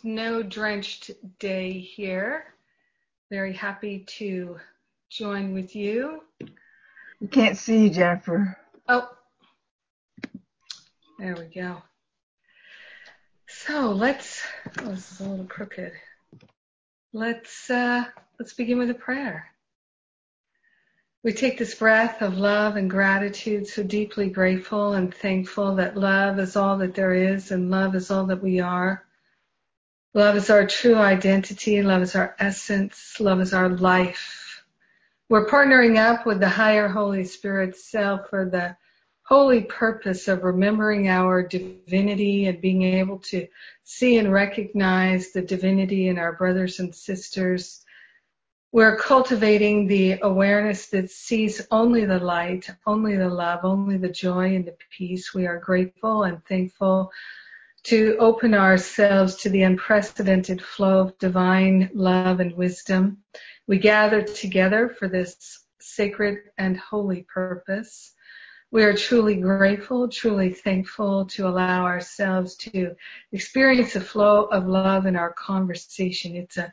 snow drenched day here. Very happy to join with you. We can't see you, Jennifer. Oh, there we go. So let's, oh, this is a little crooked. Let's, uh, let's begin with a prayer. We take this breath of love and gratitude, so deeply grateful and thankful that love is all that there is and love is all that we are. Love is our true identity. Love is our essence. Love is our life. We're partnering up with the higher Holy Spirit self for the holy purpose of remembering our divinity and being able to see and recognize the divinity in our brothers and sisters we're cultivating the awareness that sees only the light, only the love, only the joy and the peace. We are grateful and thankful to open ourselves to the unprecedented flow of divine love and wisdom. We gather together for this sacred and holy purpose. We are truly grateful, truly thankful to allow ourselves to experience the flow of love in our conversation. It's a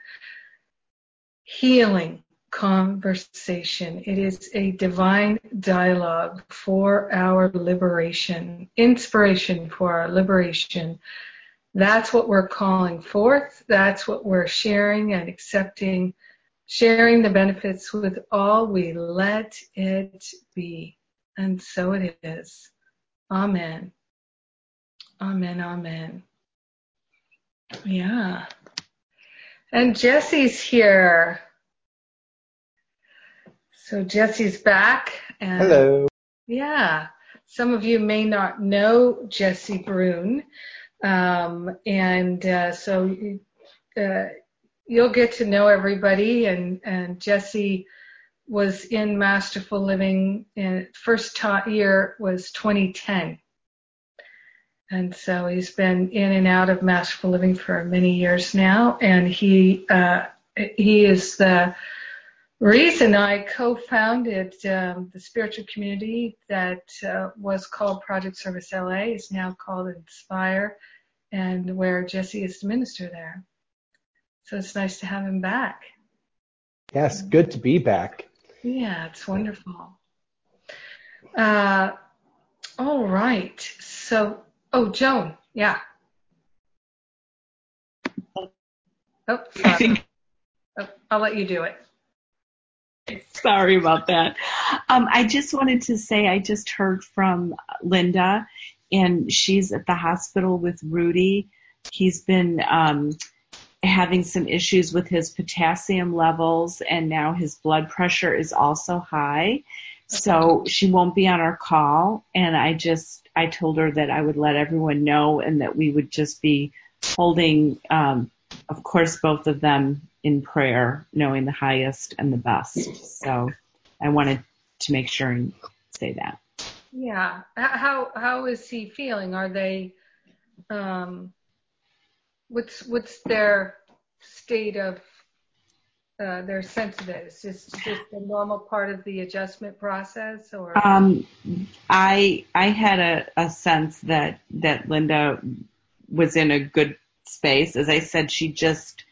healing conversation. It is a divine dialogue for our liberation, inspiration for our liberation. That's what we're calling forth. That's what we're sharing and accepting, sharing the benefits with all. We let it be. And so it is. Amen. Amen. Amen. Yeah. And Jesse's here. So Jesse's back. And Hello. Yeah. Some of you may not know Jesse Brune. Um, and uh, so uh, you'll get to know everybody. And, and Jesse was in Masterful Living. In, first taught year was 2010. And so he's been in and out of masterful living for many years now, and he uh, he is the reason I co-founded um, the spiritual community that uh, was called Project Service LA is now called Inspire, and where Jesse is the minister there. So it's nice to have him back. Yes, good to be back. Yeah, it's wonderful. Uh, all right, so Oh, Joan. Yeah. Oh, sorry. oh, I'll let you do it. Sorry about that. Um, I just wanted to say I just heard from Linda, and she's at the hospital with Rudy. He's been um, having some issues with his potassium levels, and now his blood pressure is also high. So she won't be on our call, and I just I told her that I would let everyone know and that we would just be holding, um, of course, both of them in prayer, knowing the highest and the best. So I wanted to make sure and say that. Yeah. How how is he feeling? Are they um what's what's their state of uh, they're sensitive? Is this just a normal part of the adjustment process, or? Um, I I had a, a sense that that Linda was in a good space. As I said, she just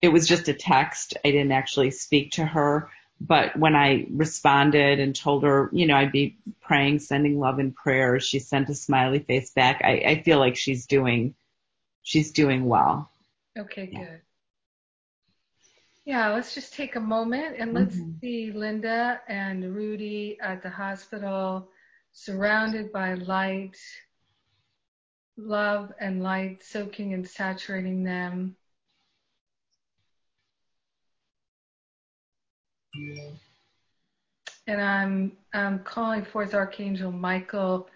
it was just a text. I didn't actually speak to her, but when I responded and told her, you know, I'd be praying, sending love and prayers, she sent a smiley face back. I, I feel like she's doing she's doing well. Okay, good. Yeah, let's just take a moment and let's mm-hmm. see Linda and Rudy at the hospital surrounded by light, love and light soaking and saturating them. And I'm I'm calling forth Archangel Michael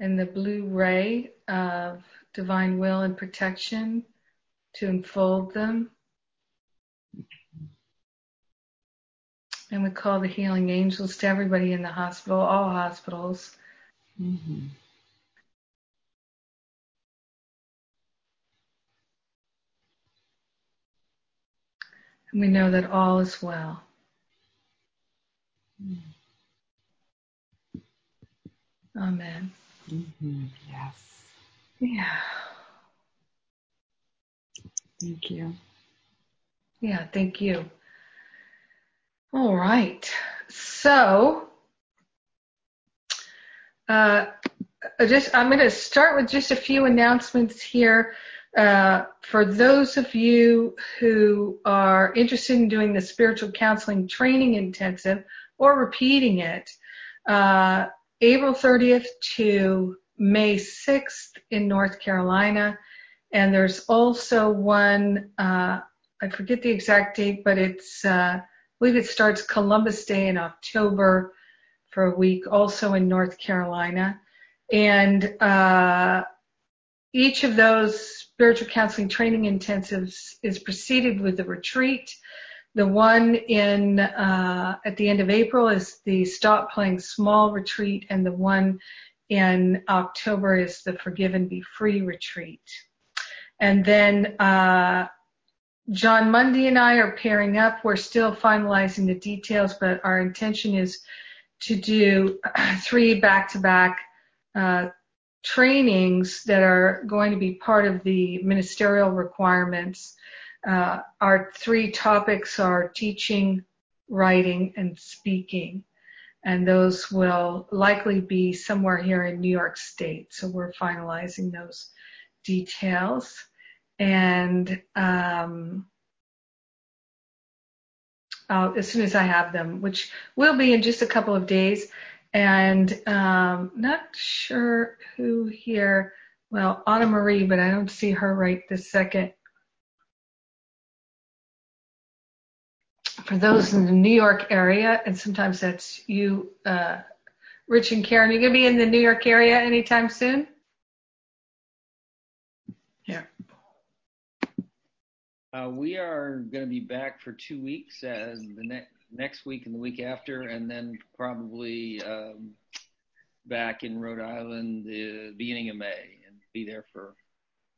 and the blue ray of divine will and protection to enfold them. And we call the healing angels to everybody in the hospital, all hospitals. Mm-hmm. And we know that all is well. Amen. Mm-hmm. Yes. Yeah. Thank you. Yeah, thank you. All right. So, uh, just I'm going to start with just a few announcements here. Uh, for those of you who are interested in doing the spiritual counseling training intensive or repeating it, uh, April 30th to May 6th in North Carolina. And there's also one, uh, I forget the exact date, but it's, uh, I believe it starts Columbus Day in October for a week, also in North Carolina. And uh, each of those spiritual counseling training intensives is preceded with a retreat. The one in uh, at the end of April is the Stop Playing Small retreat, and the one in October is the Forgive and Be Free retreat. And then uh, Jon Mundy and I are pairing up. We're still finalizing the details, but our intention is to do three back-to-back uh, trainings that are going to be part of the ministerial requirements. Uh, our three topics are teaching, writing, and speaking. And those will likely be somewhere here in New York State. So we're finalizing those details. And um, uh, as soon as I have them, which will be in just a couple of days. And um, not sure who here. Well, Anna Marie, but I don't see her right this second. For those in the New York area, and sometimes that's you, uh, Rich and Karen, you gonna be in the New York area anytime soon? Uh, we are going to be back for two weeks, uh, the ne- next week and the week after, and then probably um, back in Rhode Island the beginning of May and be there for.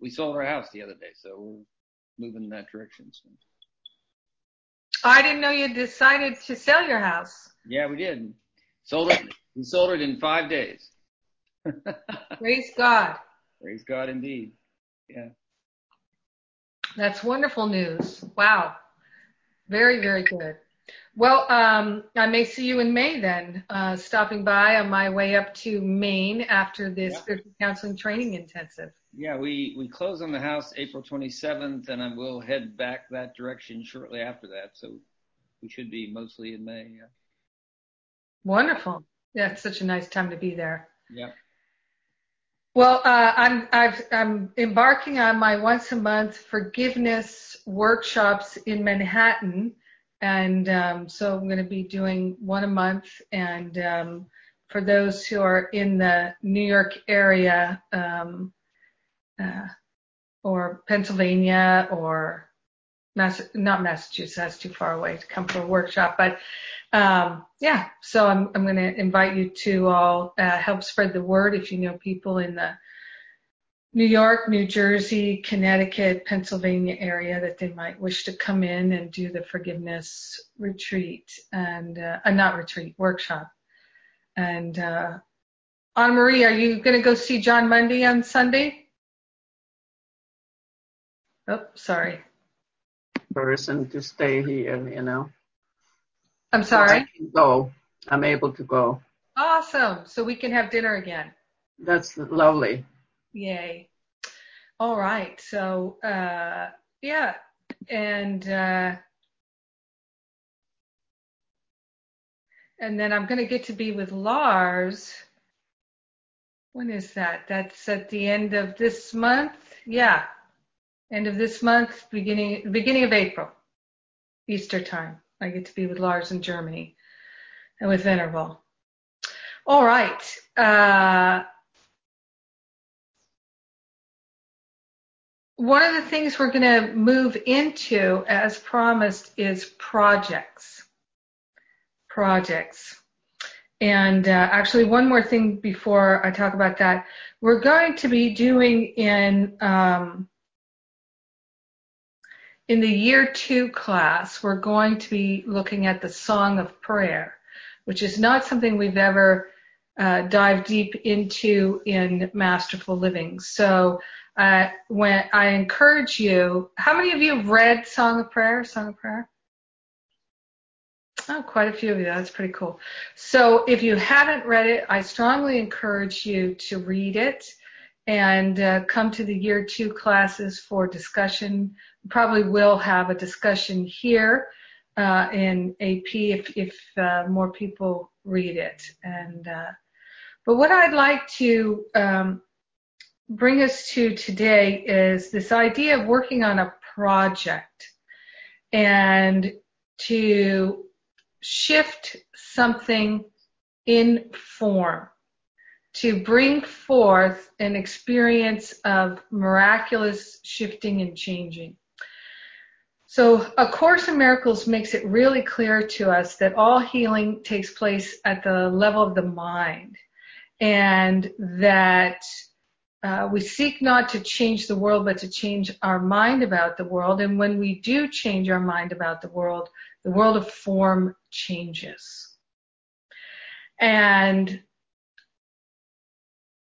We sold our house the other day, so we're moving in that direction. So. I didn't know you decided to sell your house. Yeah, we did. Sold it. We sold it in five days. Praise God. Praise God, indeed. Yeah. That's wonderful news. Wow. Very, very good. Well, um, I may see you in May then, uh, stopping by on my way up to Maine after the Yeah. spiritual counseling training intensive. Yeah, we, we close on the house April 27th, and I will head back that direction shortly after that. So we should be mostly in May. Yeah. Wonderful. Yeah, it's such a nice time to be there. Yeah. Well, uh, I'm I've, I'm embarking on my once a month forgiveness workshops in Manhattan, and um, so I'm going to be doing one a month. And um, for those who are in the New York area um, uh, or Pennsylvania or Mass- not Massachusetts, too far away to come for a workshop, but um, yeah, so I'm, I'm going to invite you to all uh, help spread the word if you know people in the New York, New Jersey, Connecticut, Pennsylvania area that they might wish to come in and do the forgiveness retreat and uh, uh, not retreat workshop. And uh, Anna Marie, are you going to go see Jon Mundy on Sunday? Oh, sorry. person to stay here, you know. I'm sorry. can go. I'm able to go. Awesome. So we can have dinner again. That's lovely. Yay. All right. So, uh, yeah. And, uh, and then I'm going to get to be with Lars. When is that? That's at the end of this month. Yeah. End of this month, beginning, beginning of April, Easter time. I get to be with Lars in Germany and with Venerable. All right. Uh, one of the things we're going to move into, as promised, is projects. Projects. And uh, actually, one more thing before I talk about that, we're going to be doing in um, in the year two class, we're going to be looking at the Song of Prayer, which is not something we've ever uh, dive deep into in Masterful Living. So uh, when I encourage you, how many of you have read Song of Prayer? Song of Prayer? Oh, quite a few of you. That's pretty cool. So if you haven't read it, I strongly encourage you to read it and uh, come to the year two classes for discussion. We probably will have a discussion here uh, in AP if, if uh, more people read it. And uh, but what I'd like to um, bring us to today is this idea of working on a project and to shift something in form to bring forth an experience of miraculous shifting and changing. So A Course in Miracles makes it really clear to us that all healing takes place at the level of the mind and that uh, we seek not to change the world, but to change our mind about the world. And when we do change our mind about the world, the world of form changes. And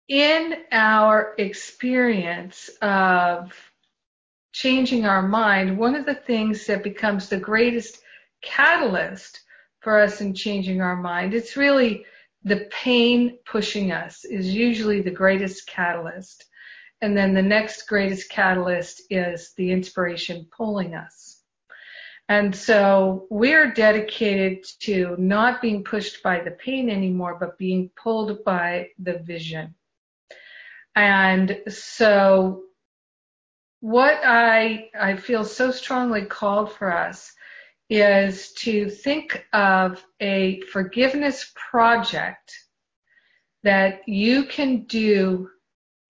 in our experience of changing our mind, one of the things that becomes the greatest catalyst for us in changing our mind, it's really the pain pushing us is usually the greatest catalyst. And then the next greatest catalyst is the inspiration pulling us. And so we're dedicated to not being pushed by the pain anymore, but being pulled by the vision. And so what I, I feel so strongly called for us is to think of a forgiveness project that you can do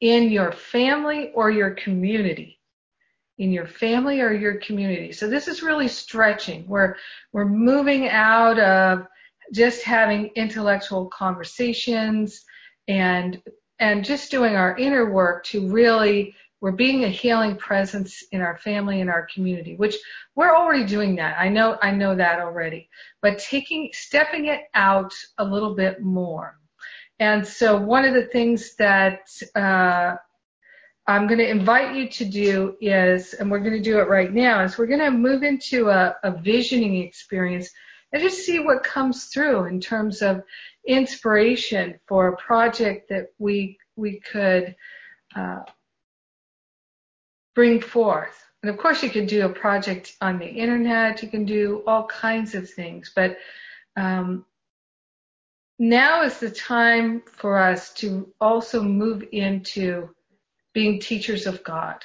in your family or your community. In your family or your community. So this is really stretching. We're, we're moving out of just having intellectual conversations and, and just doing our inner work to really we're being a healing presence in our family and our community, which we're already doing that. I know, I know that already, but taking, stepping it out a little bit more. And so one of the things that, uh, I'm going to invite you to do is, and we're going to do it right now, is we're going to move into a, a visioning experience and just see what comes through in terms of inspiration for a project that we we could uh, bring forth. And of course, you can do a project on the internet. You can do all kinds of things, but um, now is the time for us to also move into being teachers of God.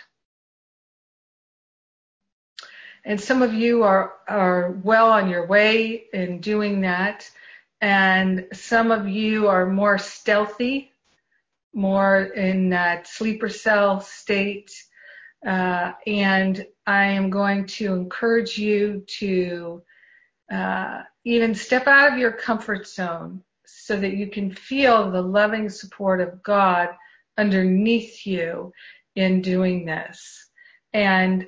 And some of you are, are well on your way in doing that. And some of you are more stealthy, more in that sleeper cell state uh, and I am going to encourage you to uh, even step out of your comfort zone so that you can feel the loving support of God underneath you in doing this. And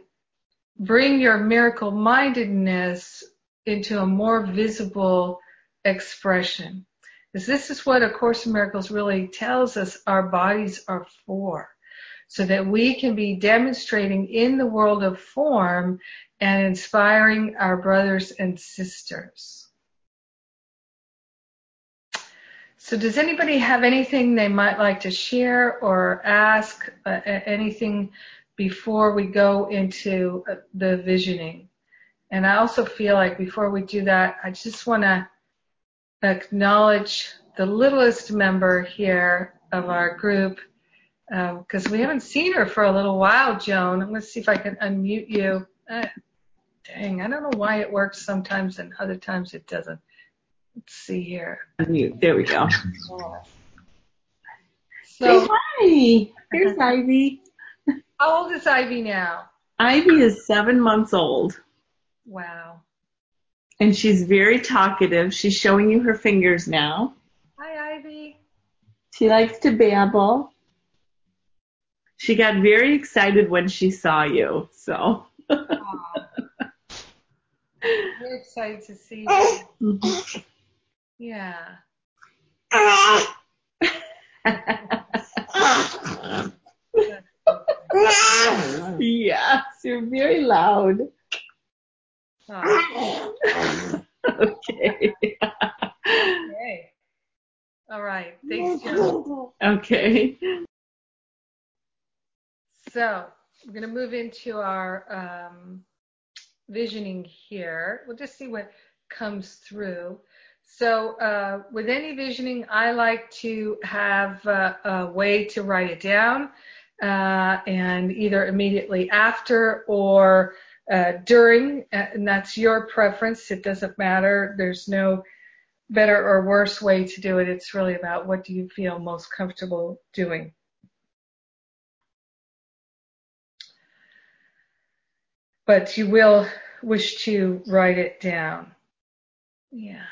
bring your miracle mindedness into a more visible expression. Because this is what A Course in Miracles really tells us our bodies are for so that we can be demonstrating in the world of form and inspiring our brothers and sisters. So does anybody have anything they might like to share or ask uh, anything before we go into uh, the visioning? And I also feel like before we do that, I just want to acknowledge the littlest member here of our group, because um, we haven't seen her for a little while, Joan. I'm going to see if I can unmute you. Uh, dang, I don't know why it works sometimes and other times it doesn't. Let's see here. Unmute. There we go. So, Say hi. Here's Ivy. How old is Ivy now? Ivy is seven months old. Wow. And she's very talkative. She's showing you her fingers now. Hi, Ivy. She likes to babble. She got very excited when she saw you. So. Very excited to see you. Mm-hmm. Yeah. yes, you're very loud. Oh, Okay. okay. All right. Thanks, Joe. Okay. So we're going to move into our um, visioning here. We'll just see what comes through. So uh, with any visioning, I like to have uh, a way to write it down, uh, and either immediately after or uh, during, uh, and that's your preference. It doesn't matter. There's no better or worse way to do it. It's really about what do you feel most comfortable doing. But you will wish to write it down. Yeah.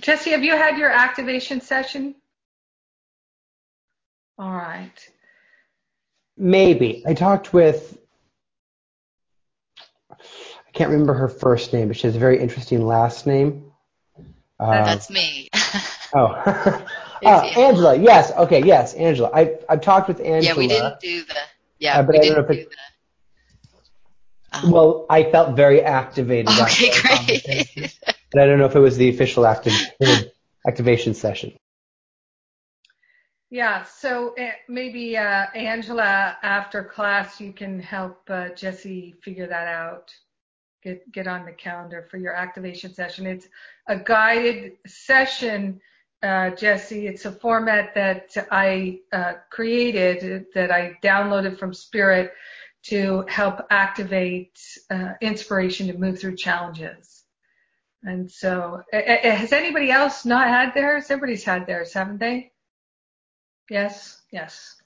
Jesse, have you had your activation session? All right. Maybe. I talked with, I can't remember her first name, but she has a very interesting last name. Uh, That's me. oh. oh, Angela. Yes. Okay. Yes, Angela. I've, I've talked with Angela. yeah, we didn't do the. Yeah, Uh, but we I don't know didn't if do it- the. Um, Well, I felt very activated. okay, after our conversation, great. But I don't know if it was the official active, activation session. Yeah, so uh, maybe uh, Angela, after class, you can help uh, Jesse figure that out. Get get on the calendar for your activation session. It's a guided session, uh, Jesse. It's a format that I uh, created that I downloaded from Spirit to help activate uh, inspiration to move through challenges. And so, has anybody else not had theirs? Everybody's had theirs, haven't they? Yes, yes.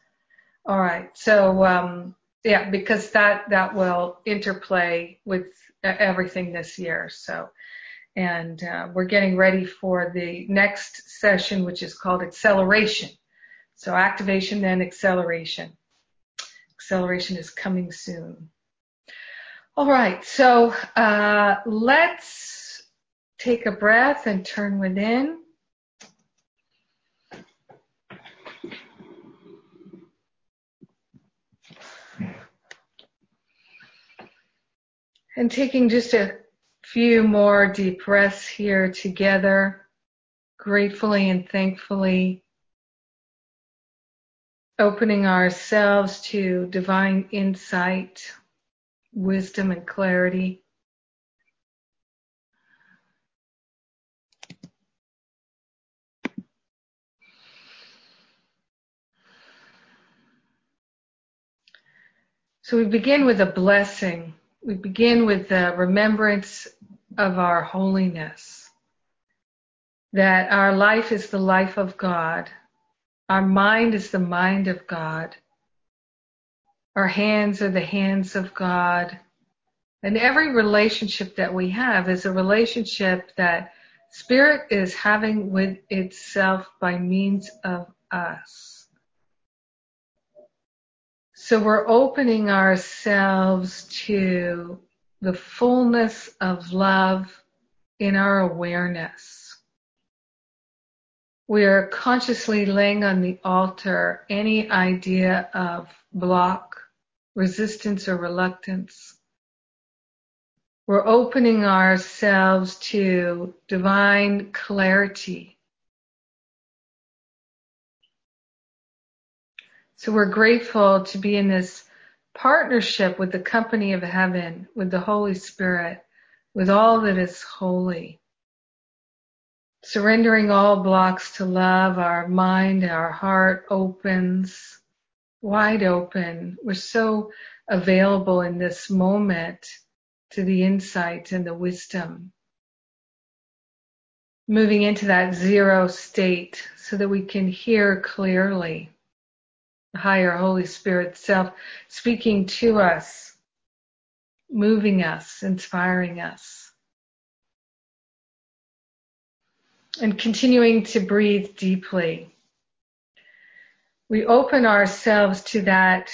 All right. So, um, yeah, because that, that will interplay with everything this year. So, and, uh, we're getting ready for the next session, which is called acceleration. So activation, then acceleration. Acceleration is coming soon. All right. So, uh, let's take a breath and turn within. And taking just a few more deep breaths here together, gratefully and thankfully, opening ourselves to divine insight, wisdom, and clarity. So we begin with a blessing. We begin with the remembrance of our holiness. That our life is the life of God. Our mind is the mind of God. Our hands are the hands of God. And every relationship that we have is a relationship that spirit is having with itself by means of us. So we're opening ourselves to the fullness of love in our awareness. We are consciously laying on the altar any idea of block, resistance, or reluctance. We're opening ourselves to divine clarity. So we're grateful to be in this partnership with the company of heaven, with the Holy Spirit, with all that is holy. Surrendering all blocks to love, our mind, our heart opens wide open. We're so available in this moment to the insight and the wisdom. Moving into that zero state so that we can hear clearly higher Holy Spirit self speaking to us, moving us, inspiring us. And continuing to breathe deeply. We open ourselves to that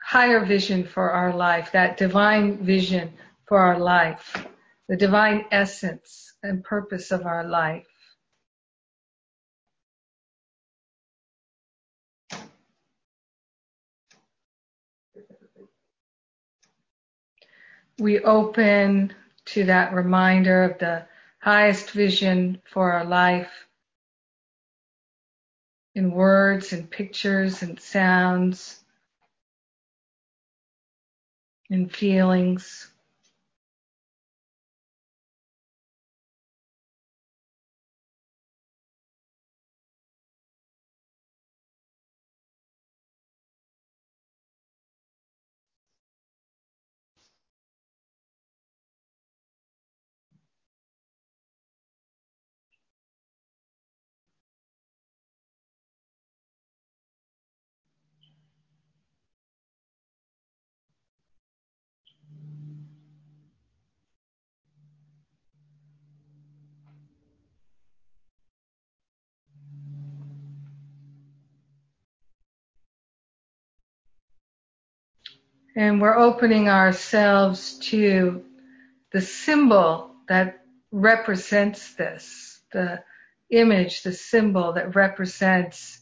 higher vision for our life, that divine vision for our life, the divine essence and purpose of our life. We open to that reminder of the highest vision for our life in words and pictures and sounds, in feelings. And we're opening ourselves to the symbol that represents this, the image, the symbol that represents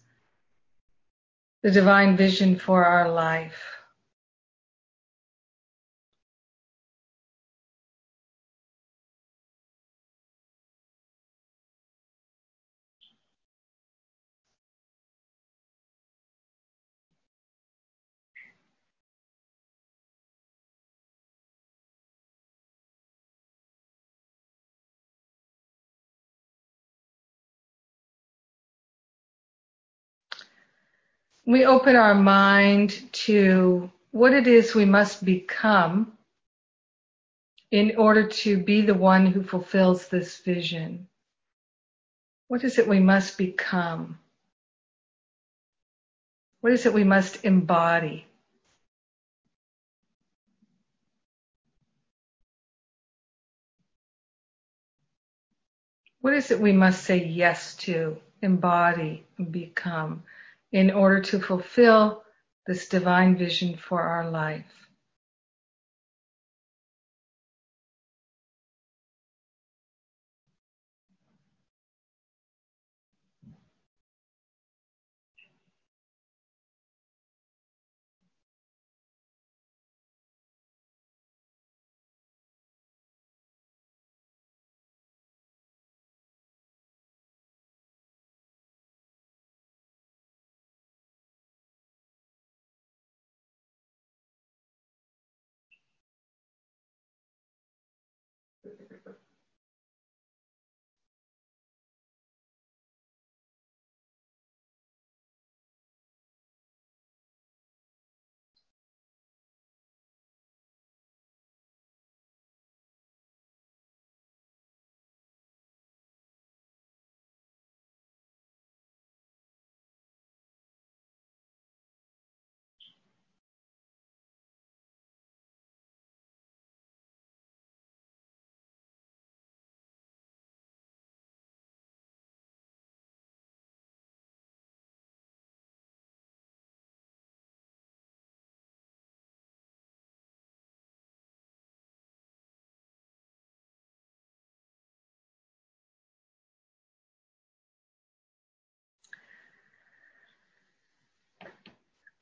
the divine vision for our life. We open our mind to what it is we must become in order to be the one who fulfills this vision. What is it we must become? What is it we must embody? What is it we must say yes to, embody, and become? In order to fulfill this divine vision for our life.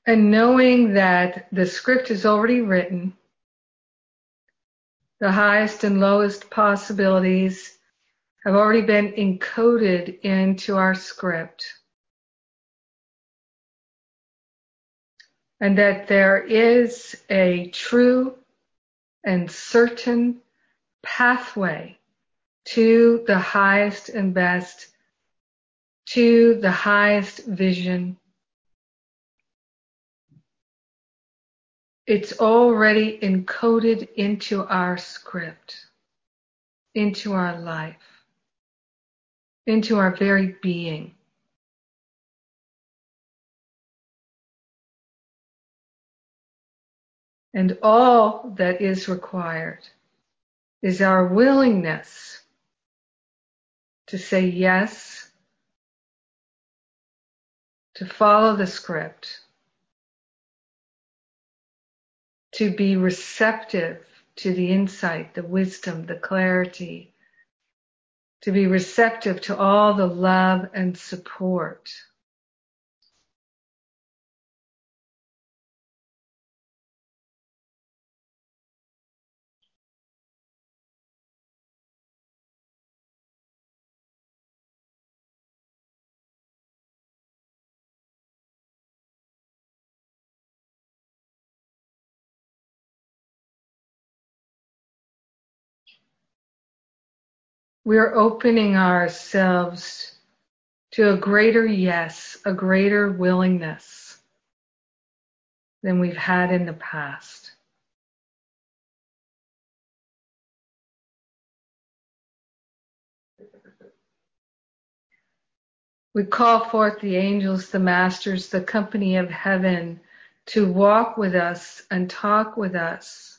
And knowing that the script is already written, the highest and lowest possibilities have already been encoded into our script. And that there is a true and certain pathway to the highest and best, to the highest vision It's already encoded into our script, into our life, into our very being. And all that is required is our willingness to say yes, to follow the script, to be receptive to the insight, the wisdom, the clarity, to be receptive to all the love and support. We're opening ourselves to a greater yes, a greater willingness than we've had in the past. We call forth the angels, the masters, the company of heaven to walk with us and talk with us,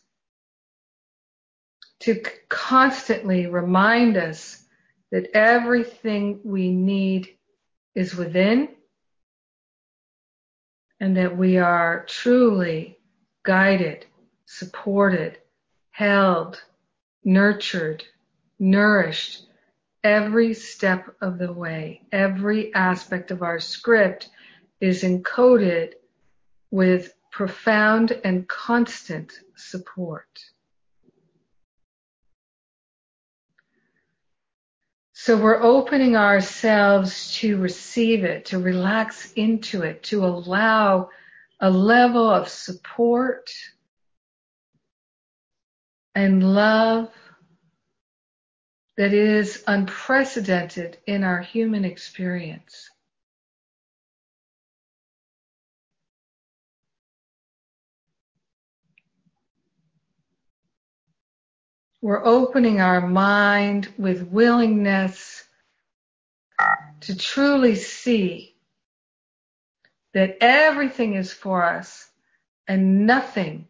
to constantly remind us that everything we need is within and that we are truly guided, supported, held, nurtured, nourished every step of the way. Every aspect of our script is encoded with profound and constant support. So we're opening ourselves to receive it, to relax into it, to allow a level of support and love that is unprecedented in our human experience. We're opening our mind with willingness to truly see that everything is for us and nothing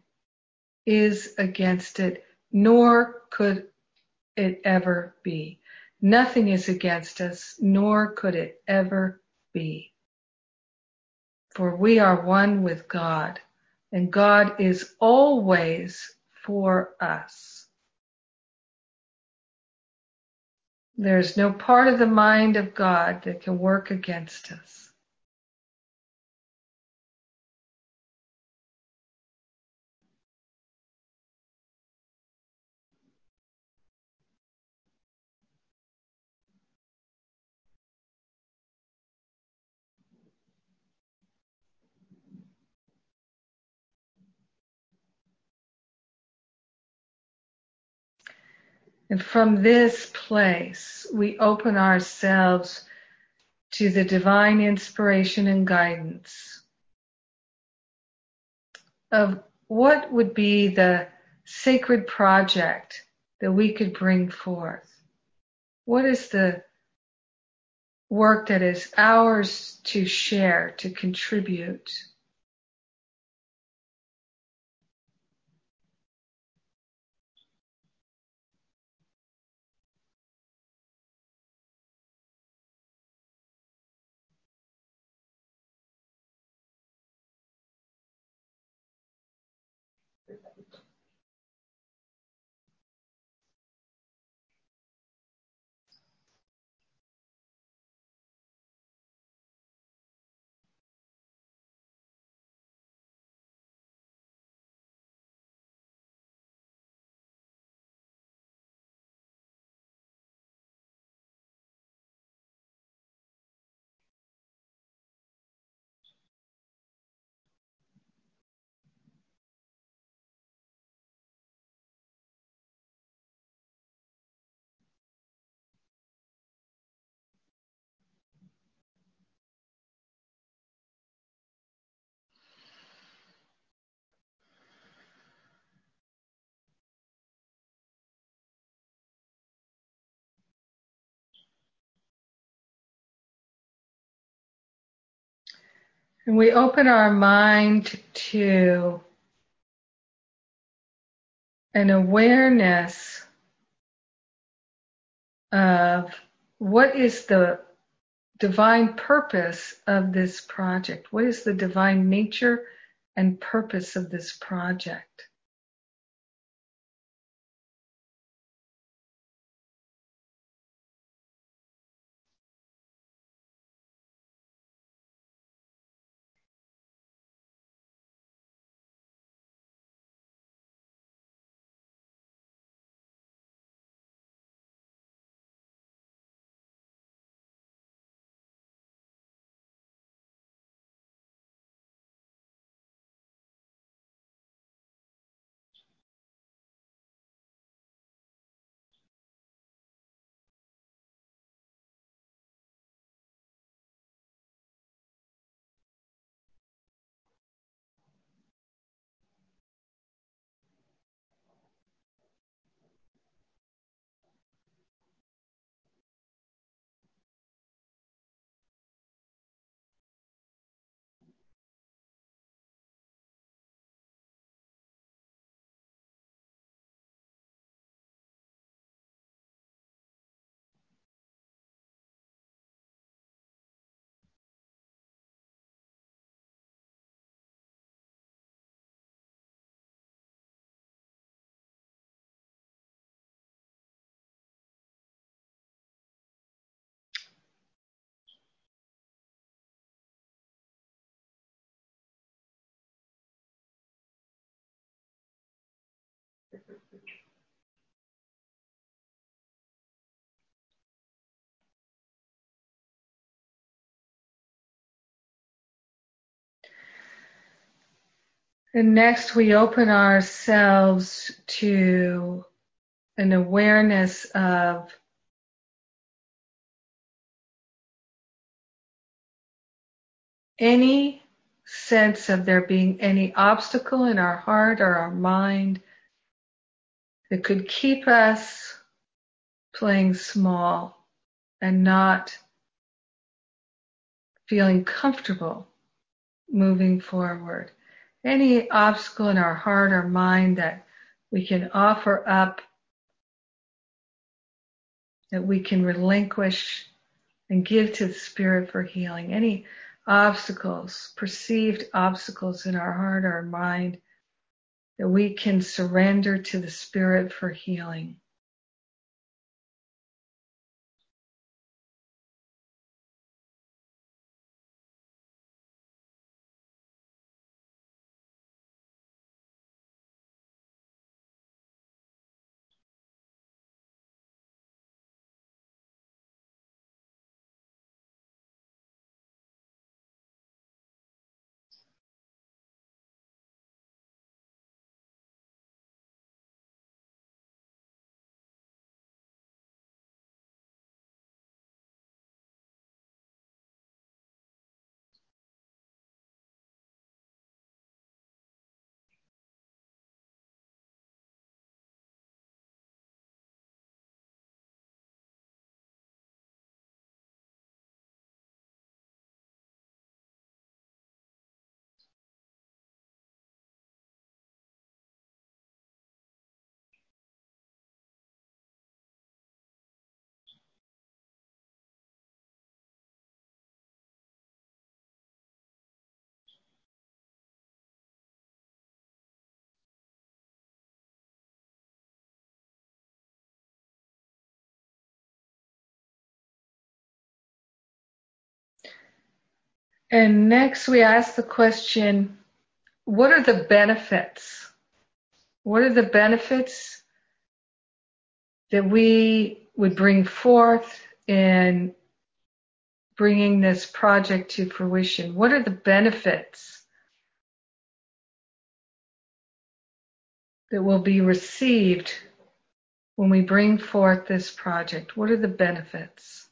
is against it, nor could it ever be. Nothing is against us, nor could it ever be. For we are one with God, and God is always for us. There's no part of the mind of God that can work against us. And from this place, we open ourselves to the divine inspiration and guidance of what would be the sacred project that we could bring forth. What is the work that is ours to share, to contribute? And we open our mind to an awareness of what is the divine purpose of this project? What is the divine nature and purpose of this project? And next we open ourselves to an awareness of any sense of there being any obstacle in our heart or our mind that could keep us playing small and not feeling comfortable moving forward. Any obstacle in our heart or mind that we can offer up, that we can relinquish and give to the Spirit for healing. Any obstacles, perceived obstacles in our heart or mind that we can surrender to the Spirit for healing. And next we ask the question, what are the benefits? What are the benefits that we would bring forth in bringing this project to fruition? What are the benefits that will be received when we bring forth this project? What are the benefits?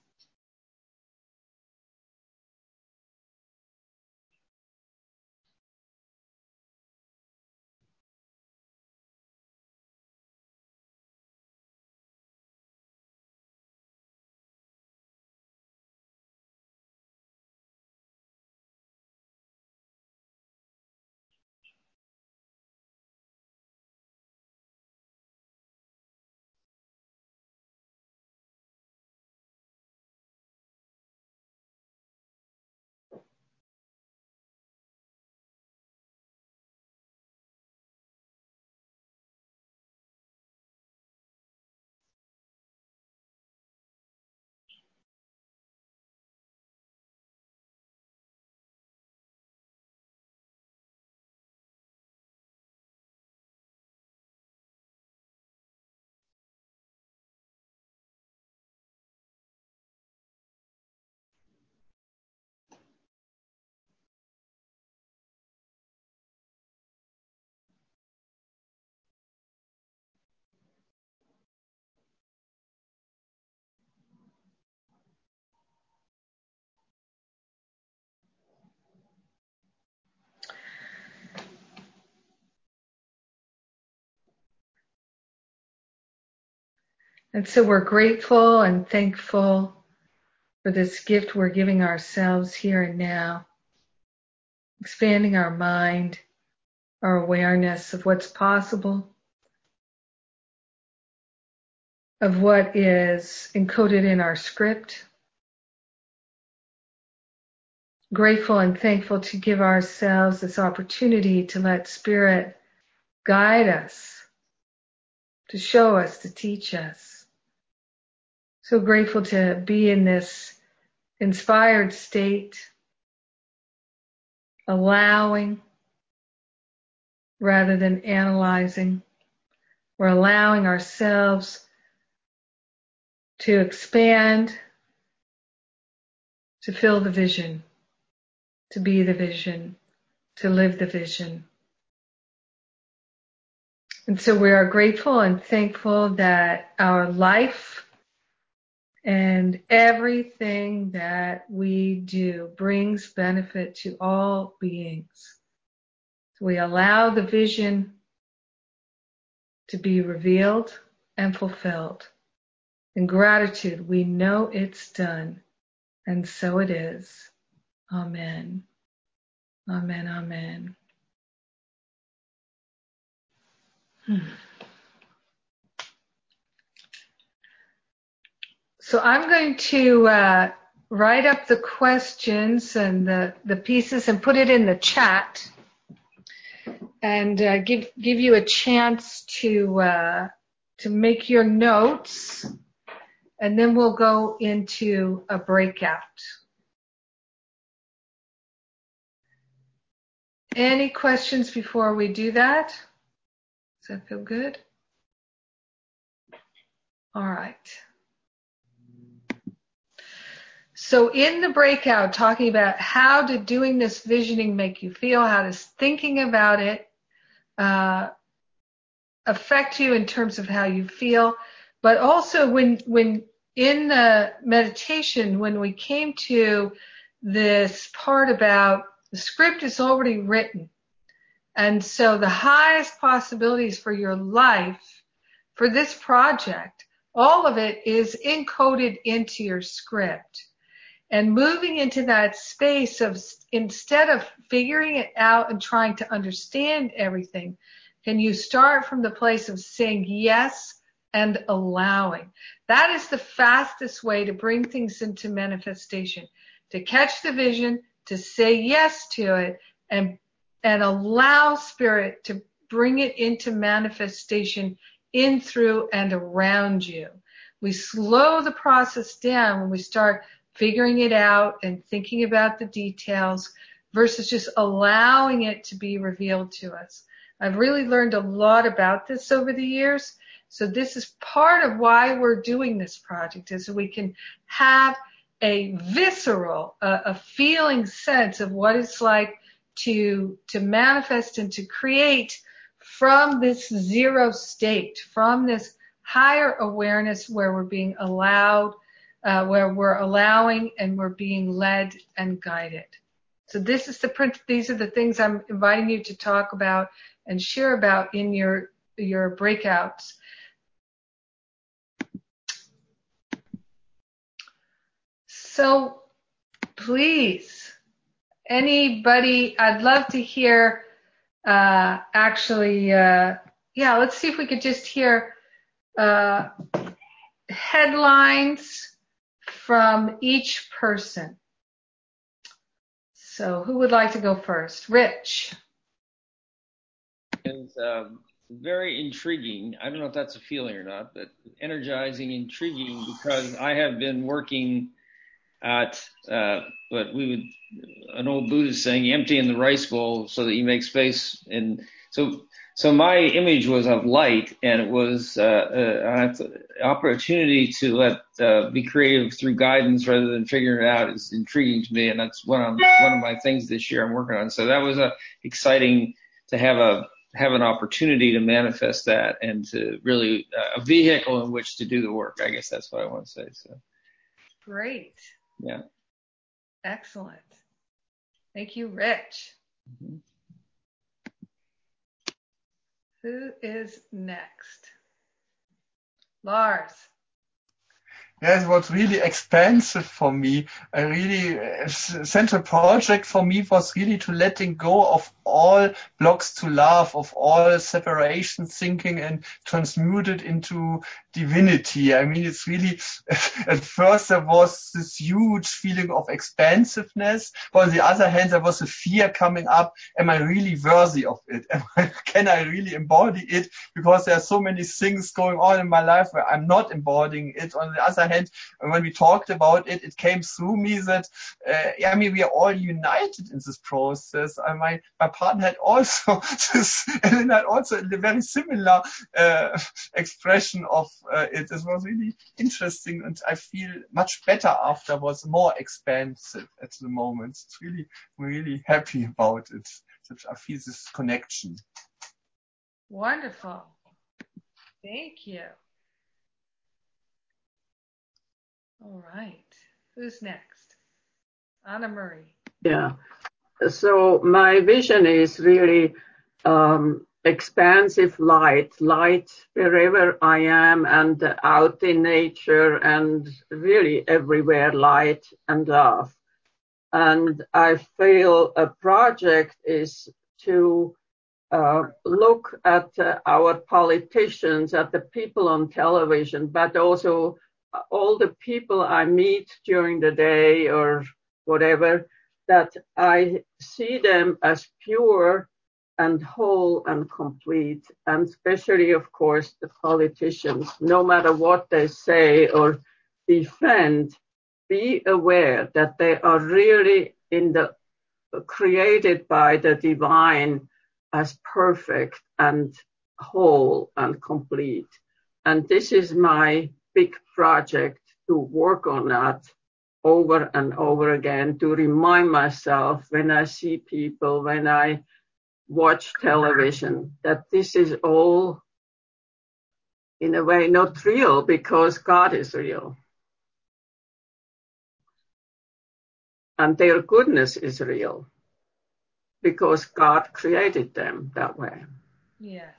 And so we're grateful and thankful for this gift we're giving ourselves here and now, expanding our mind, our awareness of what's possible, of what is encoded in our script. Grateful and thankful to give ourselves this opportunity to let Spirit guide us, to show us, to teach us. So grateful to be in this inspired state, allowing rather than analyzing, We're allowing ourselves to expand, to fill the vision, to be the vision, to live the vision. And so we are grateful and thankful that our life and everything that we do brings benefit to all beings. So we allow the vision to be revealed and fulfilled. In gratitude, we know it's done, and so it is. Amen. Amen. Amen. Hmm. So I'm going to uh, write up the questions and the, the pieces and put it in the chat and uh, give give you a chance to uh, to make your notes and then we'll go into a breakout. Any questions before we do that? Does that feel good? All right. So in the breakout, talking about how did doing this visioning make you feel? How does thinking about it uh, affect you in terms of how you feel? But also when when in the meditation, when we came to this part about the script is already written. And so the highest possibilities for your life, for this project, all of it is encoded into your script. And moving into that space of instead of figuring it out and trying to understand everything, can you start from the place of saying yes and allowing? That is the fastest way to bring things into manifestation, to catch the vision, to say yes to it and, and allow spirit to bring it into manifestation in, through, and around you. We slow the process down when we start figuring it out and thinking about the details versus just allowing it to be revealed to us. I've really learned a lot about this over the years so this is part of why we're doing this project is so we can have a visceral, a, a feeling sense of what it's like to, to manifest and to create from this zero state, from this higher awareness where we're being allowed, uh, where we're allowing and we're being led and guided. So this is the print. These are the things I'm inviting you to talk about and share about in your your breakouts. So please, anybody, I'd love to hear, uh, actually, uh, yeah, let's see if we could just hear, uh, headlines from each person. So who would like to go first? Rich. Is um, very intriguing. I don't know if that's a feeling or not, but energizing, intriguing because I have been working at uh, what we would an old Buddhist saying, emptying the rice bowl so that you make space. And so, so my image was of light, and it was uh, uh, opportunity to let uh, be creative through guidance rather than figuring it out is intriguing to me, and that's one of one of my things this year I'm working on. So that was a exciting to have a have an opportunity to manifest that and to really uh, a vehicle in which to do the work. I guess that's what I want to say. So great. Yeah. Excellent. Thank you, Rich. Mm-hmm. Who is next? Lars. Yeah, it was really expensive for me. A really uh, central project for me was really to letting go of all blocks to love, of all separation thinking and transmute it into divinity. I mean, it's really, at first there was this huge feeling of expansiveness. But on the other hand, there was a fear coming up. Am I really worthy of it? I, can I really embody it? Because there are so many things going on in my life where I'm not embodying it. On the other hand, when we talked about it, it came through me that, uh, I mean, we are all united in this process. I, my, my partner had also and had also a very similar, uh, expression of uh, it. It was really interesting and I feel much better afterwards, more expansive at the moment. It's really, really happy about it. I feel this connection. Wonderful. Thank you. All right. Who's next? Anna Marie. Yeah. So my vision is really um, expansive light, light wherever I am and out in nature and really everywhere, light and love. And I feel a project is to uh, look at uh, our politicians, at the people on television, but also all the people I meet during the day or whatever, that I see them as pure and whole and complete, and especially, of course, the politicians, no matter what they say or defend, be aware that they are really in the created by the divine as perfect and whole and complete. And this is my big project to work on that over and over again to remind myself when I see people, when I watch television that this is all in a way not real because God is real. And their goodness is real because God created them that way. Yes.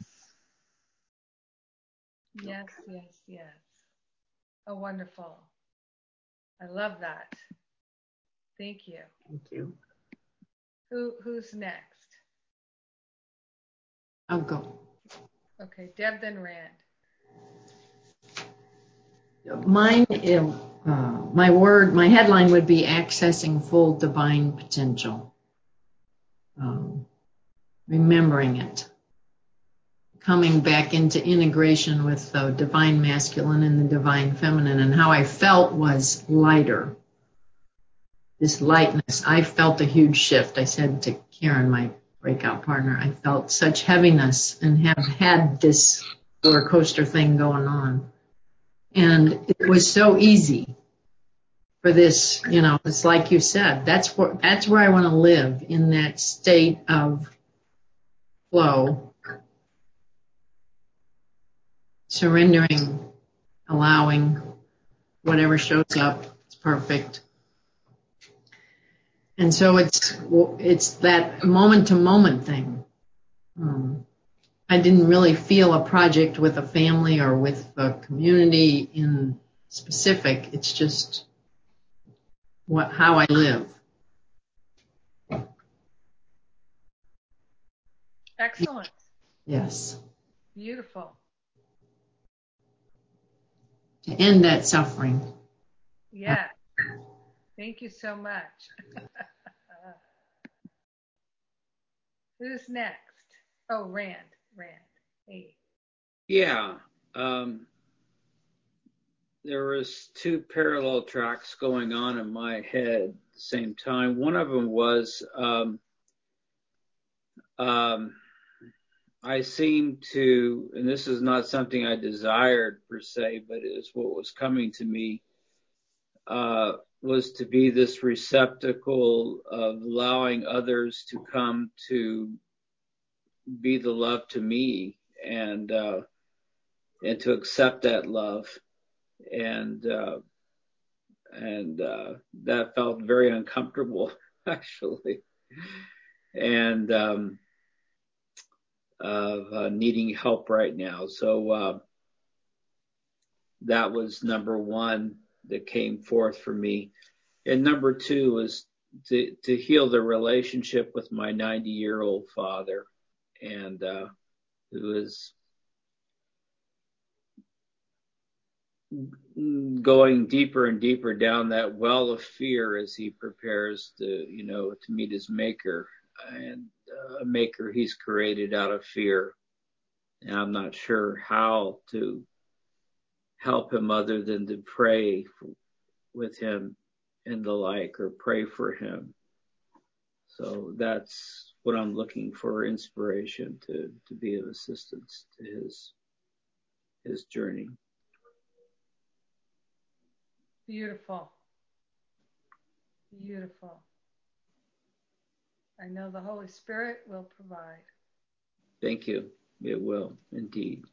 Yes, yes, yes. Oh, wonderful. I love that. Thank you. Thank you. Who who's next? I'll go. Okay, Deb, then Rand. Mine, uh, my word, my headline would be accessing full divine potential. Um, remembering it, coming back into integration with the divine masculine and the divine feminine, and how I felt was lighter. This lightness, I felt a huge shift. I said to Karen, my breakout partner, I felt such heaviness and have had this roller coaster thing going on. And it was so easy for this, you know, it's like you said, that's where, that's where I want to live in that state of flow, surrendering, allowing whatever shows up, it's perfect. And so it's it's that moment to moment thing. Um, I didn't really feel a project with a family or with a community in specific. It's just what how I live. Excellent. Yes. Beautiful. To end that suffering. Yeah. Thank you so much. Who's next? Oh, Rand. Rand. Hey. Yeah. Um, there was two parallel tracks going on in my head at the same time. One of them was um, um, I seem to, and this is not something I desired per se, but it is what was coming to me. Uh, was to be this receptacle of allowing others to come to be the love to me and uh, and to accept that love and uh, and uh, that felt very uncomfortable actually and um, of uh, needing help right now. So uh, that was number one that came forth for me. And number two was to, to heal the relationship with my 90 year old father. And, uh, who is going deeper and deeper down that well of fear as he prepares to, you know, to meet his maker. And a maker he's created out of fear. And I'm not sure how to help him other than to pray with him and the like or pray for him. So that's what I'm looking for inspiration to, to be of assistance to his his journey. Beautiful. Beautiful. I know the Holy Spirit will provide. Thank you. It will indeed.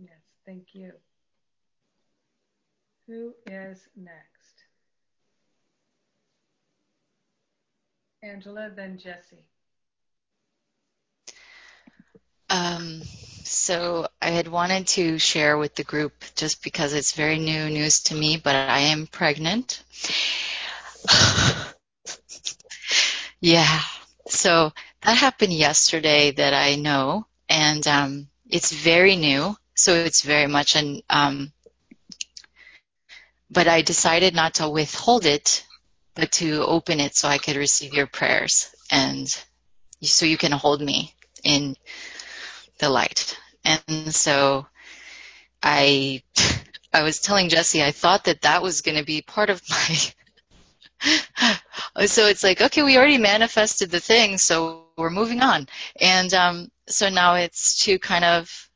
Yes, thank you. Who is next? Angela, then Jesse. Um, so I had wanted to share with the group just because it's very new news to me, but I am pregnant. yeah. So that happened yesterday that I know, and um, it's very new. So it's very much an. Um, but I decided not to withhold it, but to open it so I could receive your prayers, and so you can hold me in the light. And so I, I was telling Jesse, I thought that that was going to be part of my. so it's like, okay, we already manifested the thing, so we're moving on. And um, so now it's to kind of,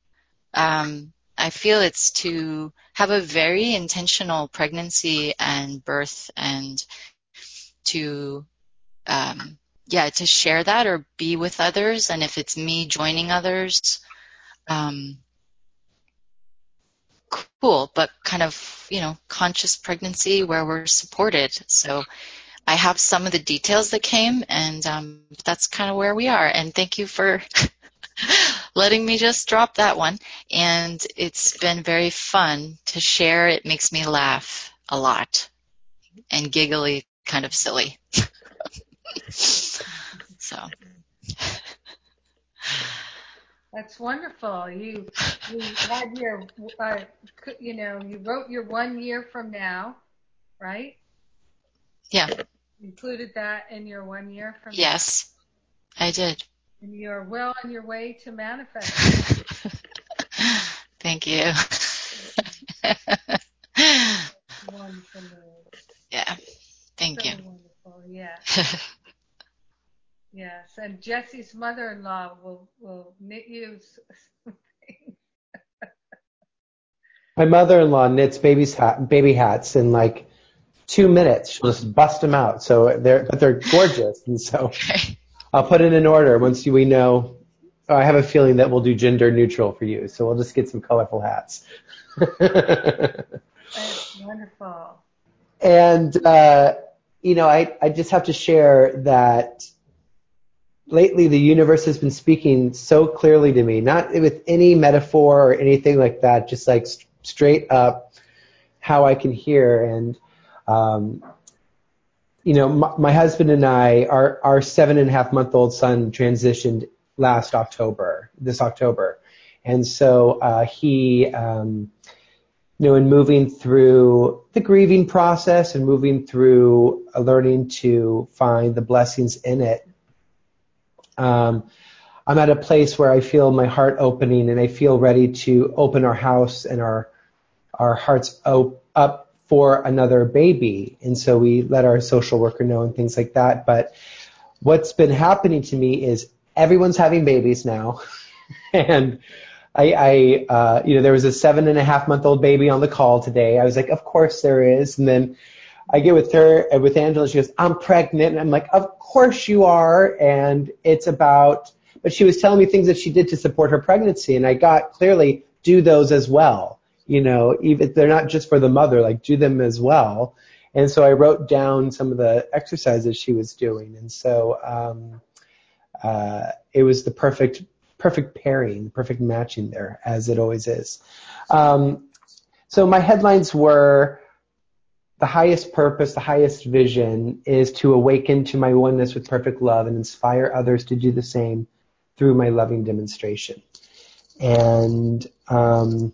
um, I feel it's to have a very intentional pregnancy and birth and to um, yeah, to share that or be with others. And if it's me joining others, um, cool, but kind of, you know, conscious pregnancy where we're supported. So I have some of the details that came and um, that's kind of where we are. And thank you for letting me just drop that one. And it's been very fun to share. It makes me laugh a lot and giggly, kind of silly. So. That's wonderful. You you had your uh, you know you wrote your one year from now, right? Yeah. You included that in your one year from yes, now. I did. And you're well on your way to manifest. Thank you. wonderful. Yeah. Thank so you. Wonderful. Yeah. Yes, and Jesse's mother-in-law will will knit you something. My mother-in-law knits baby's hat, baby hats in like two minutes. She'll just bust them out. So they're but they're gorgeous, and so I'll put it in order once we know. I have a feeling that we'll do gender neutral for you, so we'll just get some colorful hats. That's wonderful. And uh, you know, I I just have to share that lately the universe has been speaking so clearly to me, not with any metaphor or anything like that, just like st- straight up how I can hear. And, um, you know, my, my, husband and I, our, our seven and a half month old son transitioned last October, this October. And so, uh, he, um, you know, in moving through the grieving process and moving through learning to find the blessings in it, um, I'm at a place where I feel my heart opening and I feel ready to open our house and our our hearts op- up for another baby. And so we let our social worker know and things like that. But what's been happening to me is everyone's having babies now. and I, I uh, you know, there was a seven and a half month old baby on the call today. I was like, of course there is. And then I get with her, uh, with Angela, she goes, I'm pregnant. And I'm like, of course you are. And it's about, but she was telling me things that she did to support her pregnancy. And I got clearly do those as well. You know, even they're not just for the mother, like do them as well. And so I wrote down some of the exercises she was doing. And so, um, uh, it was the perfect, perfect pairing, perfect matching there, as it always is. Um, so my headlines were, the highest purpose, the highest vision is to awaken to my oneness with perfect love and inspire others to do the same through my loving demonstration. And um,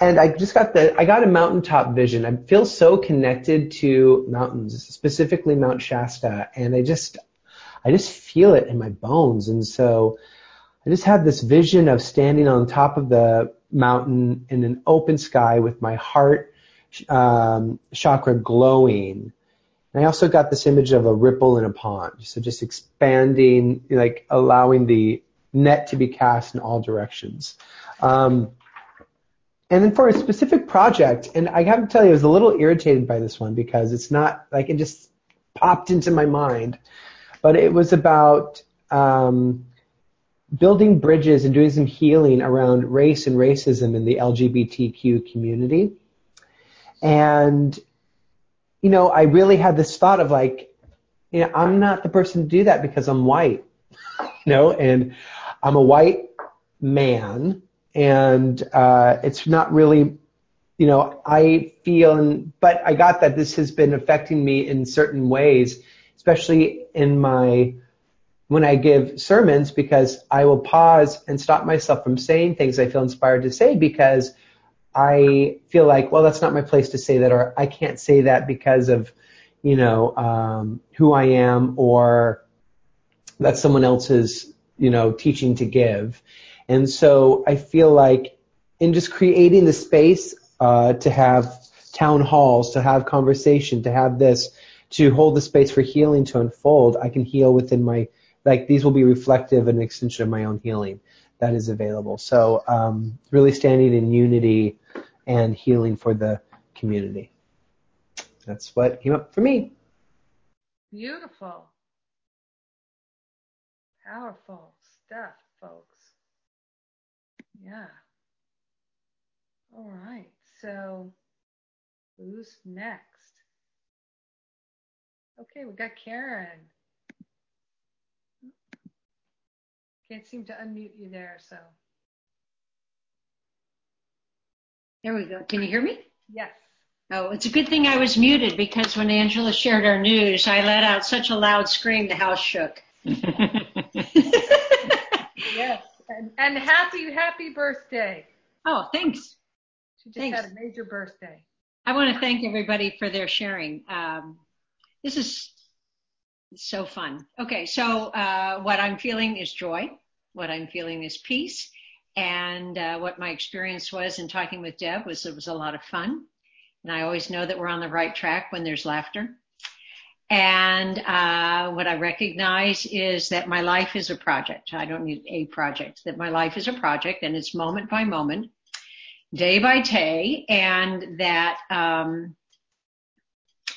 and I just got the I got a mountaintop vision. I feel so connected to mountains, specifically Mount Shasta, and I just I just feel it in my bones. And so I just had this vision of standing on top of the mountain in an open sky with my heart um, chakra glowing. And I also got this image of a ripple in a pond. So just expanding, like allowing the net to be cast in all directions. Um, and then for a specific project, and I have to tell you, I was a little irritated by this one because it's not like it just popped into my mind, but it was about um, building bridges and doing some healing around race and racism in the LGBTQ community. And, you know, I really had this thought of like, you know, I'm not the person to do that because I'm white, you know, and I'm a white man. And, uh, it's not really, you know, I feel, and, but I got that this has been affecting me in certain ways, especially in my, when I give sermons because I will pause and stop myself from saying things I feel inspired to say because I feel like, well, that's not my place to say that, or I can't say that because of, you know, um, who I am, or that's someone else's, you know, teaching to give. And so I feel like in just creating the space uh, to have town halls, to have conversation, to have this, to hold the space for healing to unfold, I can heal within my like these will be reflective and an extension of my own healing that is available. So um, really standing in unity and healing for the community. That's what came up for me. Beautiful. Powerful stuff, folks. Yeah. All right. So who's next? Okay, we got Karen. Can't seem to unmute you there, so. There we go. Can you hear me? Yes. Oh, it's a good thing I was muted because when Angela shared our news, I let out such a loud scream the house shook. yes. And, and happy, happy birthday. Oh, thanks. She just Thanks. had a major birthday. I want to thank everybody for their sharing. Um, this is so fun. Okay, so uh, what I'm feeling is joy. What I'm feeling is peace. And uh, what my experience was in talking with Deb was it was a lot of fun. And I always know that we're on the right track when there's laughter. And uh, what I recognize is that my life is a project. I don't need a project. That my life is a project, and it's moment by moment, day by day, and that um,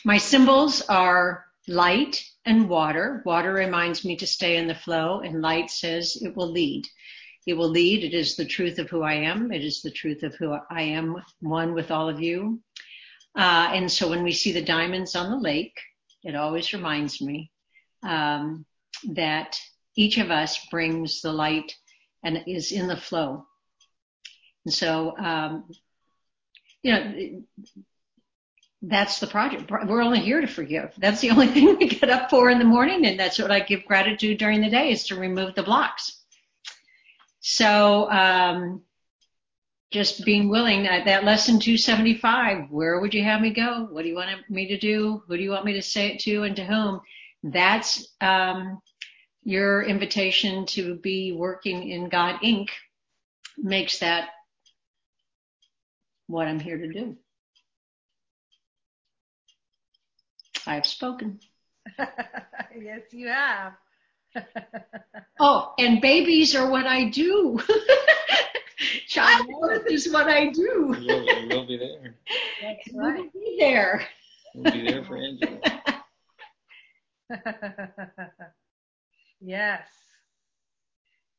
my symbols are light and water. Water reminds me to stay in the flow, and light says it will lead. It will lead. It is the truth of who I am. It is the truth of who I am, one with all of you. Uh, and so when we see the diamonds on the lake, it always reminds me um, that each of us brings the light and is in the flow. And so, um, you know, that's the project. We're only here to forgive. That's the only thing we get up for in the morning, and that's what I give gratitude during the day is to remove the blocks. So, um, just being willing that, that lesson 275, where would you have me go? What do you want me to do? Who do you want me to say it to and to whom? That's, um, your invitation to be working in God Inc. makes that what I'm here to do. I've spoken. yes, you have. oh, and babies are what I do. Childbirth is what I do. We'll, we'll be there. That's We'll be there. We'll be there for Angela. yes.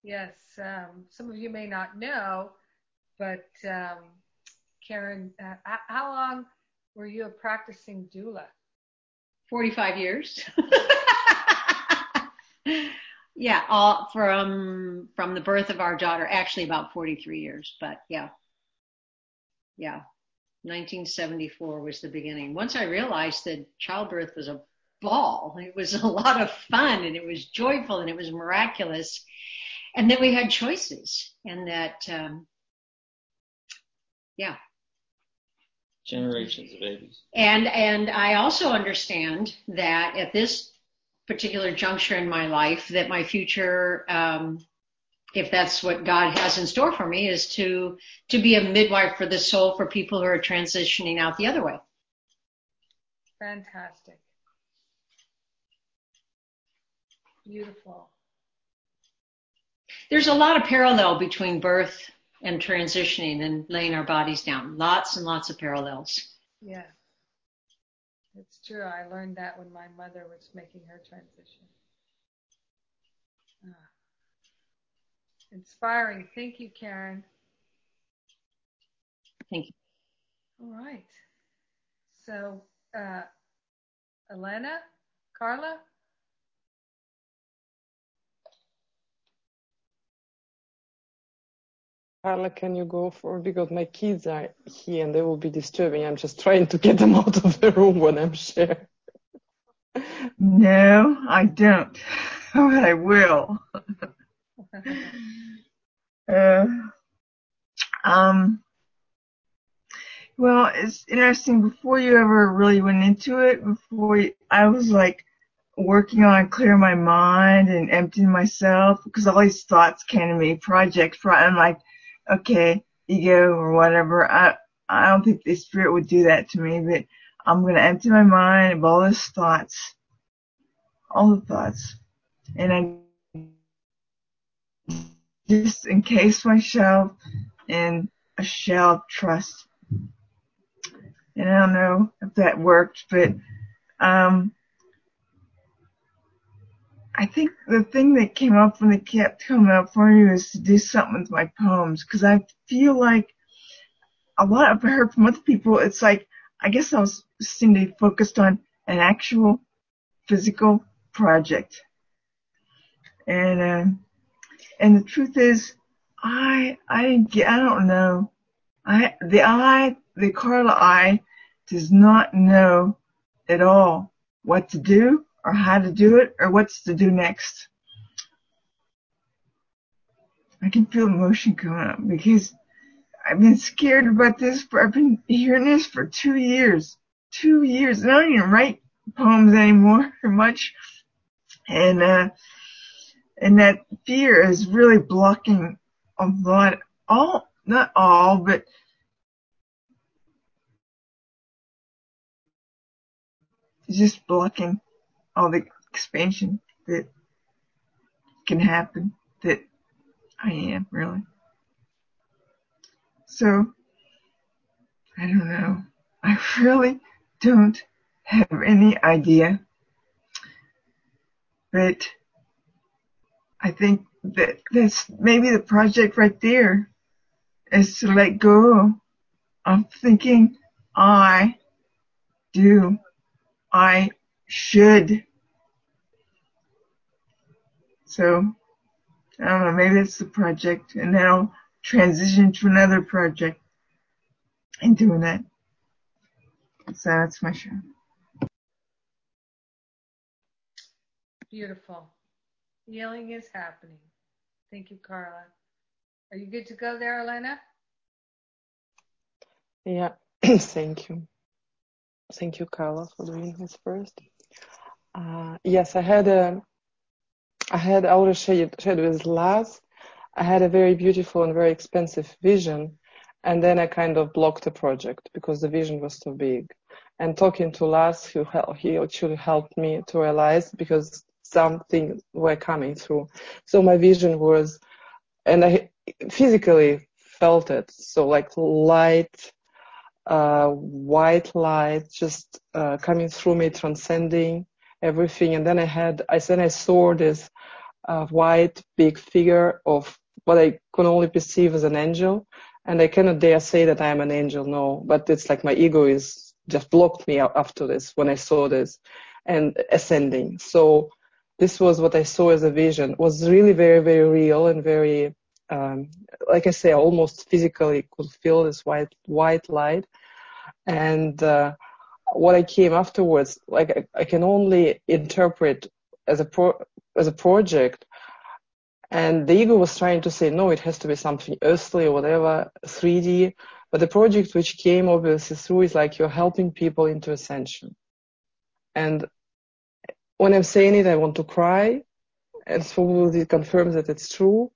Yes. Um, some of you may not know, but um, Karen, uh, how long were you a practicing doula? 45 years. yeah, all from from the birth of our daughter, actually about 43 years, but yeah. Yeah. 1974 was the beginning. Once I realized that childbirth was a ball, it was a lot of fun and it was joyful and it was miraculous and that we had choices and that um yeah, Generations of babies. And and I also understand that at this particular juncture in my life, that my future um, if that's what God has in store for me is to to be a midwife for the soul for people who are transitioning out the other way. Fantastic. Beautiful. There's a lot of parallel between birth and transitioning and laying our bodies down. Lots and lots of parallels. Yeah. It's true. I learned that when my mother was making her transition. Ah. Inspiring. Thank you, Karen. Thank you. All right. So, uh, Elena, Carla? Carla, can you go for because my kids are here and they will be disturbing. I'm just trying to get them out of the room when I'm sharing. No, I don't. But I will. uh, um, well, it's interesting. Before you ever really went into it, before you, I was like working on clearing my mind and emptying myself because all these thoughts came to me, projects. I'm like, okay, ego or whatever. I I don't think the spirit would do that to me, but I'm gonna empty my mind of all those thoughts, all the thoughts, and I just encase myself in a shell of trust. And I don't know if that worked, but um, I think the thing that came up when it kept coming up for me was to do something with my poems because I feel like a lot I've heard from other people. It's like I guess I was seem to be focused on an actual physical project, and uh, and the truth is, I I didn't get I don't know. I the I the Carla I does not know at all what to do or how to do it or what's to do next. I can feel emotion coming up because I've been scared about this for, I've been hearing this for two years. Two years. And I don't even write poems anymore much. And, uh, and that fear is really blocking a lot, all, not all, but just blocking all the expansion that can happen that I am really. So, I don't know. I really don't have any idea. But I think that that's maybe the project right there is to let go of thinking I do, I should so, I don't know, maybe that's the project and then I'll transition to another project and doing that. So that's my show. Beautiful. Healing is happening. Thank you, Carla. Are you good to go there, Elena? Yeah, thank you. Thank you, Carla, for doing this first. Uh, yes, I had a I had already shared, shared with Laz. I had a very beautiful and very expensive vision, and then I kind of blocked the project because the vision was too big. And talking to Laz, he, he actually helped me to realize because some things were coming through. So my vision was, and I physically felt it. So like light, uh, white light just uh, coming through me, transcending everything. And then I had, I then I saw this uh, white big figure of what I could only perceive as an angel. And I cannot dare say that I am an angel, no, but it's like my ego is just blocked me after this when I saw this and ascending. So this was what I saw as a vision. It was really very, very real and very, um, like I say, almost physically could feel this white, white light. And, uh, what I came afterwards, like I, I can only interpret as a pro, as a project. And the ego was trying to say, no, it has to be something earthly or whatever, 3D. But the project which came obviously through is like you're helping people into ascension. And when I'm saying it, I want to cry. And so probably confirms that it's true.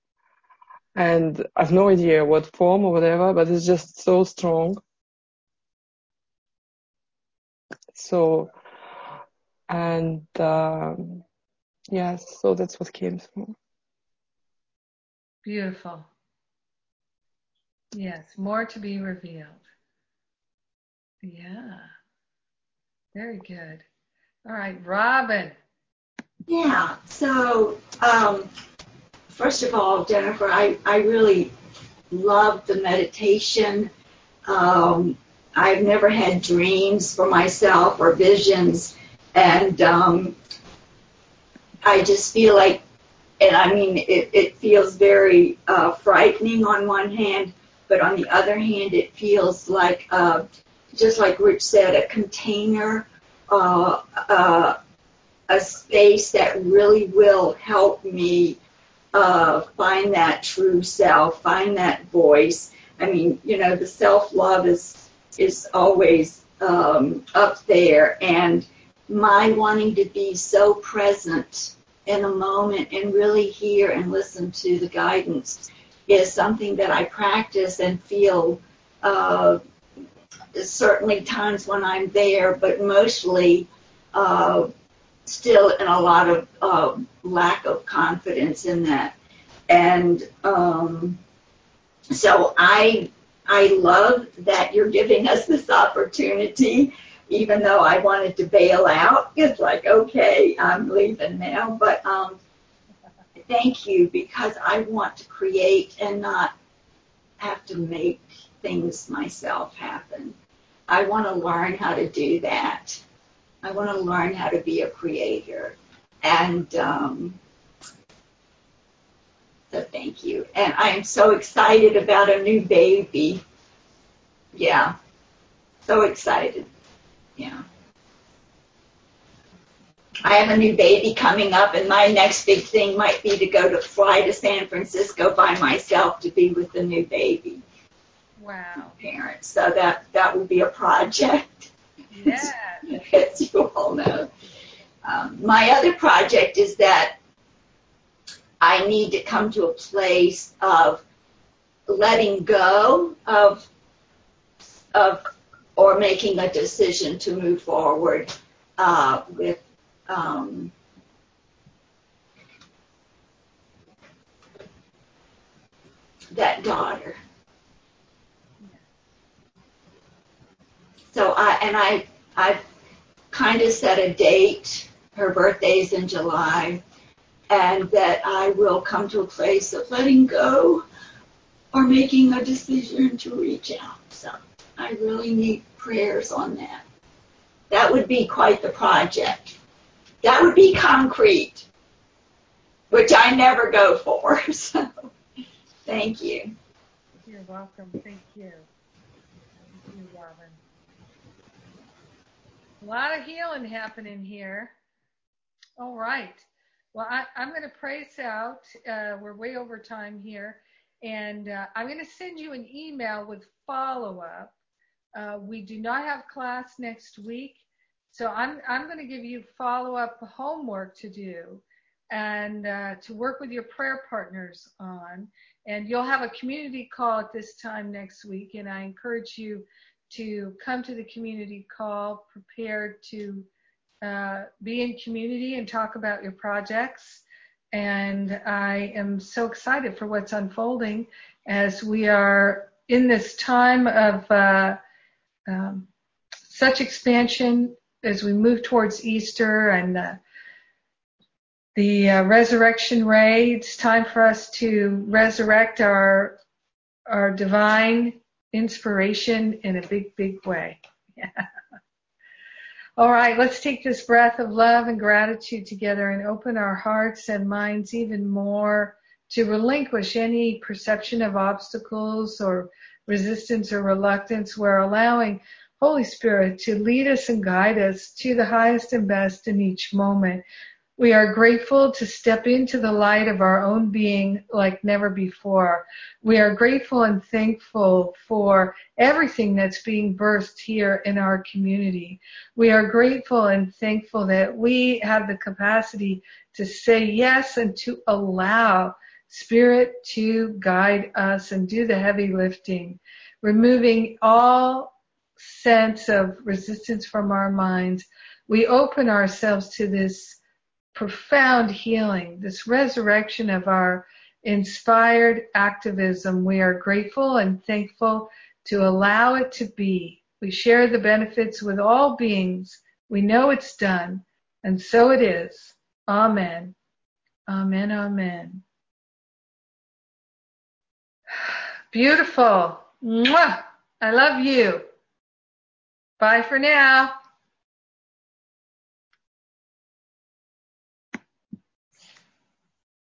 and I've no idea what form or whatever, but it's just so strong. So, and um, yes, so that's what came through. Beautiful. Yes, more to be revealed. Yeah. Very good. All right, Robin. Yeah. So, um, first of all, Jennifer, I, I really love the meditation. Um, I've never had dreams for myself or visions, and um, I just feel like, and I mean, it, it feels very uh, frightening on one hand, but on the other hand, it feels like, uh, just like Rich said, a container, uh, uh, a space that really will help me uh, find that true self, find that voice. I mean, you know, the self love is is always um, up there, and my wanting to be so present in a moment and really hear and listen to the guidance is something that I practice and feel. Uh, certainly times when I'm there, but mostly uh, still in a lot of uh, lack of confidence in that. And um, so I I love that you're giving us this opportunity, even though I wanted to bail out. It's like, okay, I'm leaving now. But um, thank you because I want to create and not have to make things myself happen. I want to learn how to do that. I want to learn how to be a creator. And um, so thank you. And I am so excited about a new baby. Yeah. So excited. Yeah. I have a new baby coming up, and my next big thing might be to go to fly to San Francisco by myself to be with the new baby. Wow. Parents. So that that will be a project. Yeah. as you all know. Um, my other project is that I need to come to a place of letting go of of or making a decision to move forward uh, with um, that daughter. So I and I I've kind of set a date. Her birthday's in July, and that I will come to a place of letting go or making a decision to reach out. So I really need prayers on that. That would be quite the project. That would be concrete, which I never go for. So thank you. You're welcome. Thank you. Thank you, Robin. A lot of healing happening here. All right. Well, I, am going to pray us out. Uh, we're way over time here. And uh, I'm going to send you an email with follow up. Uh, we do not have class next week. So I'm, I'm going to give you follow up homework to do and uh, to work with your prayer partners on. And you'll have a community call at this time next week. And I encourage you to come to the community call prepared to uh, be in community and talk about your projects. And I am so excited for what's unfolding as we are in this time of uh, um, such expansion as we move towards Easter and uh, the uh, resurrection ray. It's time for us to resurrect our our divine inspiration in a big, big way. Yeah. All right, let's take this breath of love and gratitude together and open our hearts and minds even more to relinquish any perception of obstacles or resistance or reluctance. We're allowing Holy Spirit to lead us and guide us to the highest and best in each moment. We are grateful to step into the light of our own being like never before. We are grateful and thankful for everything that's being birthed here in our community. We are grateful and thankful that we have the capacity to say yes and to allow Spirit to guide us and do the heavy lifting, removing all sense of resistance from our minds. We open ourselves to this profound healing, this resurrection of our inspired activism. We are grateful and thankful to allow it to be. We share the benefits with all beings. We know it's done, and so it is. Amen. Amen. Amen. Beautiful. Mwah! I love you. Bye for now.